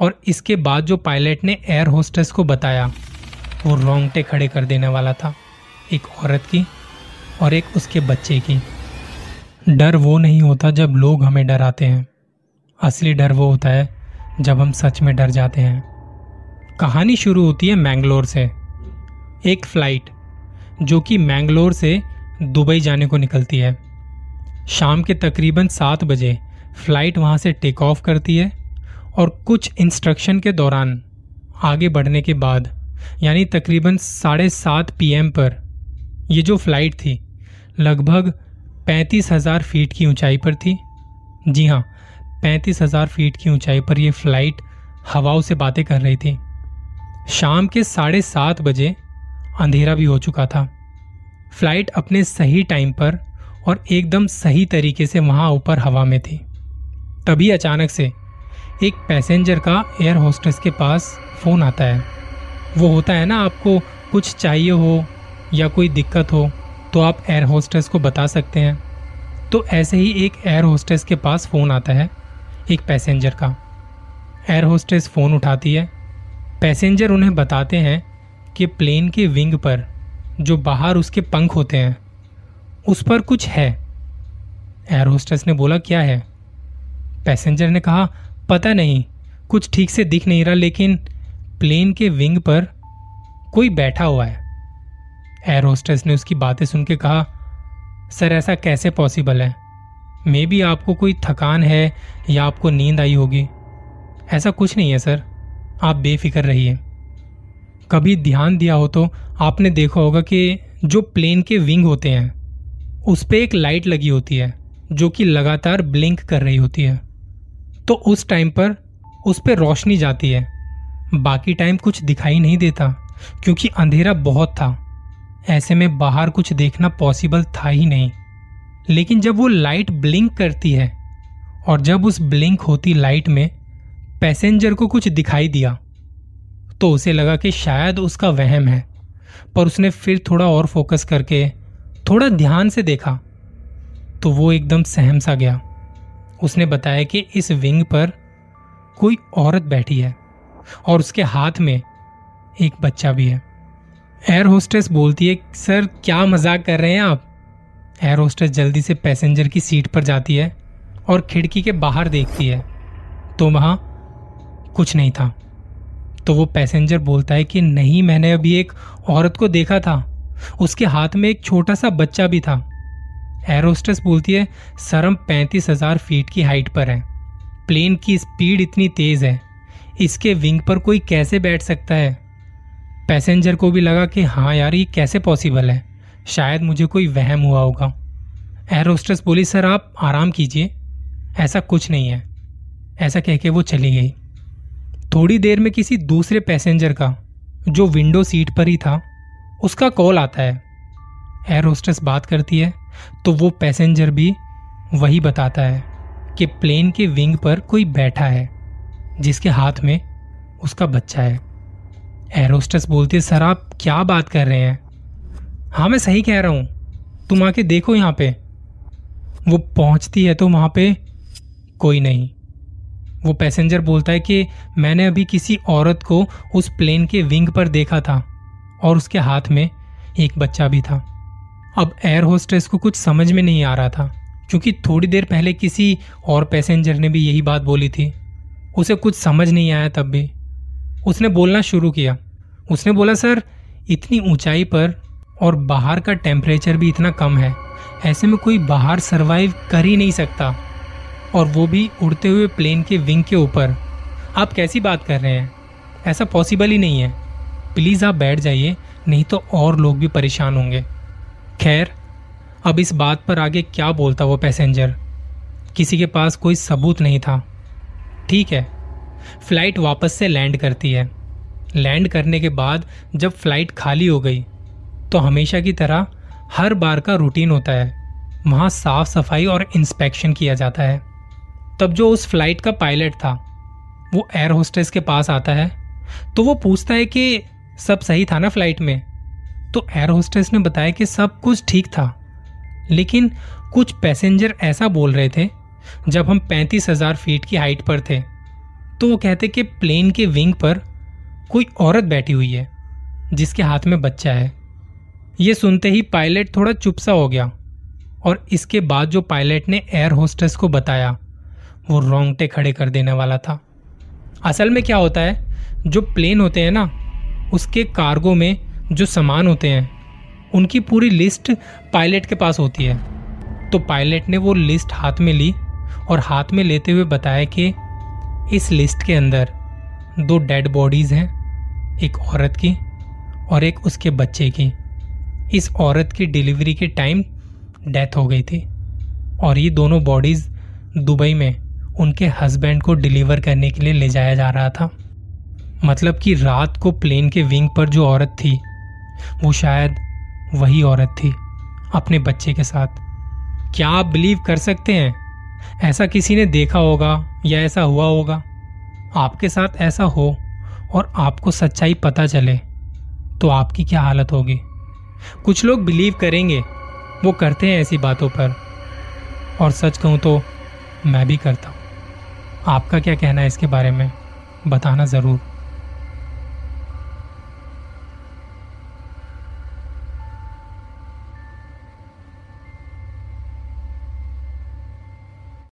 और इसके बाद जो पायलट ने एयर होस्टेस को बताया, वो रोंगटे खड़े कर देने वाला था, एक औरत की और एक उसके बच्चे की। डर वो नहीं होता जब लोग हमें डराते हैं। असली डर वो होता है जब हम सच में डर जाते हैं। कहानी शुरू होती है मैंगलोर से। एक फ़्लाइट, जो कि मैंगलोर से दुबई जाने को निकलती है। शाम के तकरीबन सात बजे फ़्लाइट वहाँ से टेक ऑफ़ करती है। और कुछ इंस्ट्रक्शन के दौरान आगे बढ़ने के बाद, यानी तकरीबन साढ़े सात पीएम पर, ये जो फ़्लाइट थी, लगभग पैंतीस हज़ार फीट की ऊंचाई पर थी। जी हाँ पैंतीस हज़ार फीट की ऊंचाई पर यह फ़्लाइट हवाओं से बातें कर रही थी। शाम के साढ़े सात बजे अंधेरा भी हो चुका था। फ़्लाइट अपने सही टाइम पर और एकदम सही तरीके से वहाँ ऊपर हवा में थी। तभी अचानक से एक पैसेंजर का एयर होस्टेस के पास फ़ोन आता है। वो होता है ना, आपको कुछ चाहिए हो या कोई दिक्कत हो तो आप एयर होस्टेस को बता सकते हैं। तो ऐसे ही एक एयर होस्टेस के पास फ़ोन आता है, एक पैसेंजर का। एयर होस्टेस फ़ोन उठाती है। पैसेंजर उन्हें बताते हैं कि प्लेन के विंग पर जो बाहर उसके पंख होते हैं, उस पर कुछ है। एयर होस्टेस ने बोला, क्या है? पैसेंजर ने कहा पता नहीं, कुछ ठीक से दिख नहीं रहा, लेकिन प्लेन के विंग पर कोई बैठा हुआ है। एयर होस्टेस ने उसकी बातें सुन के कहा, सर, ऐसा कैसे पॉसिबल है? मे बी आपको कोई थकान है या आपको नींद आई होगी। ऐसा कुछ नहीं है, सर। आप बेफिक्र रहिए। कभी ध्यान दिया हो तो आपने देखा होगा कि जो प्लेन के विंग होते हैं, उस पर एक लाइट लगी होती है, जो कि लगातार ब्लिंक कर रही होती है। तो उस टाइम पर उस पर रोशनी जाती है। बाकी टाइम कुछ दिखाई नहीं देता, क्योंकि अंधेरा बहुत था। ऐसे में बाहर कुछ देखना पॉसिबल था ही नहीं। लेकिन जब वो लाइट ब्लिंक करती है, और जब उस ब्लिंक होती लाइट में पैसेंजर को कुछ दिखाई दिया तो उसे लगा कि शायद उसका वहम है। पर उसने फिर थोड़ा और फोकस करके, थोड़ा ध्यान से देखा तो वो एकदम सहम सा गया। उसने बताया कि इस विंग पर कोई औरत बैठी है और उसके हाथ में एक बच्चा भी है। एयर होस्टेस बोलती है, सर, क्या मज़ाक कर रहे हैं आप? एयर होस्टेस जल्दी से पैसेंजर की सीट पर जाती है और खिड़की के बाहर देखती है। तो वहाँ कुछ नहीं था। तो वो पैसेंजर बोलता है कि, नहीं, मैंने अभी एक औरत को देखा था। उसके हाथ में एक छोटा सा बच्चा भी था। एरोस्टेस बोलती है सर हम पैंतीस हज़ार फीट की हाइट पर है। प्लेन की स्पीड इतनी तेज है। इसके विंग पर कोई कैसे बैठ सकता है? पैसेंजर को भी लगा कि हाँ यार, ये कैसे पॉसिबल है? शायद मुझे कोई वहम हुआ होगा। एरोस्टेस बोली, सर, आप आराम कीजिए। ऐसा कुछ नहीं है। ऐसा कह के वो चली गई। थोड़ी देर में किसी दूसरे पैसेंजर का, जो विंडो सीट पर ही था, उसका कॉल आता है। एयर होस्टेस बात करती है तो वो पैसेंजर भी वही बताता है कि प्लेन के विंग पर कोई बैठा है, जिसके हाथ में उसका बच्चा है। एयर होस्टेस बोलती है, सर, आप क्या बात कर रहे हैं? हाँ मैं सही कह रहा हूँ। तुम आके देखो यहाँ पे। वो पहुँचती है तो वहाँ पे कोई नहीं। वो पैसेंजर बोलता है कि मैंने अभी किसी औरत को उस प्लेन के विंग पर देखा था और उसके हाथ में एक बच्चा भी था। अब एयर होस्टेस को कुछ समझ में नहीं आ रहा था, क्योंकि थोड़ी देर पहले किसी और पैसेंजर ने भी यही बात बोली थी। उसे कुछ समझ नहीं आया तब भी। उसने बोलना शुरू किया। उसने बोला, सर, इतनी ऊंचाई पर और बाहर का टेम्परेचर भी इतना कम है, ऐसे में कोई बाहर सरवाइव कर ही नहीं सकता। और वो भी उड़ते हुए प्लेन के विंग के ऊपर। आप कैसी बात कर रहे हैं? ऐसा पॉसिबल ही नहीं है। प्लीज़ आप बैठ जाइए, नहीं तो और लोग भी परेशान होंगे। खैर, अब इस बात पर आगे क्या बोलता वो पैसेंजर? किसी के पास कोई सबूत नहीं था। ठीक है, फ़्लाइट वापस से लैंड करती है। लैंड करने के बाद जब फ़्लाइट खाली हो गई तो हमेशा की तरह हर बार का रूटीन होता है। वहाँ साफ़ सफ़ाई और इंस्पेक्शन किया जाता है। तब जो उस फ़्लाइट का पायलट था, वो एयर होस्टेस के पास आता है तो वो पूछता है कि सब सही था ना फ़्लाइट में? तो एयर होस्टेस ने बताया कि सब कुछ ठीक था। लेकिन कुछ पैसेंजर ऐसा बोल रहे थे, जब हम पैंतीस हज़ार फीट की हाइट पर थे तो वो कहते कि प्लेन के विंग पर कोई औरत बैठी हुई है, जिसके हाथ में बच्चा है। ये सुनते ही पायलट थोड़ा चुप सा हो गया और इसके बाद जो पायलट ने एयर होस्टेस को बताया, वो रोंगटे खड़े कर देने वाला था। असल में क्या होता है, जो प्लेन होते हैं ना, उसके कार्गो में जो सामान होते हैं, उनकी पूरी लिस्ट पायलट के पास होती है। तो पायलट ने वो लिस्ट हाथ में ली और हाथ में लेते हुए बताया कि इस लिस्ट के अंदर दो डेड बॉडीज हैं, एक औरत की और एक उसके बच्चे की। इस औरत की डिलीवरी के टाइम डेथ हो गई थी और ये दोनों बॉडीज दुबई में उनके हस्बैंड को डिलीवर करने के लिए ले जाया जा रहा था। मतलब कि रात को प्लेन के विंग पर जो औरत थी वो शायद वही औरत थी, अपने बच्चे के साथ। क्या आप बिलीव कर सकते हैं? ऐसा किसी ने देखा होगा या ऐसा हुआ होगा? आपके साथ ऐसा हो और आपको सच्चाई पता चले तो आपकी क्या हालत होगी? कुछ लोग बिलीव करेंगे, वो करते हैं ऐसी बातों पर। और सच कहूँ तो मैं भी करता हूँ। आपका क्या कहना है इसके बारे में? बताना ज़रूर।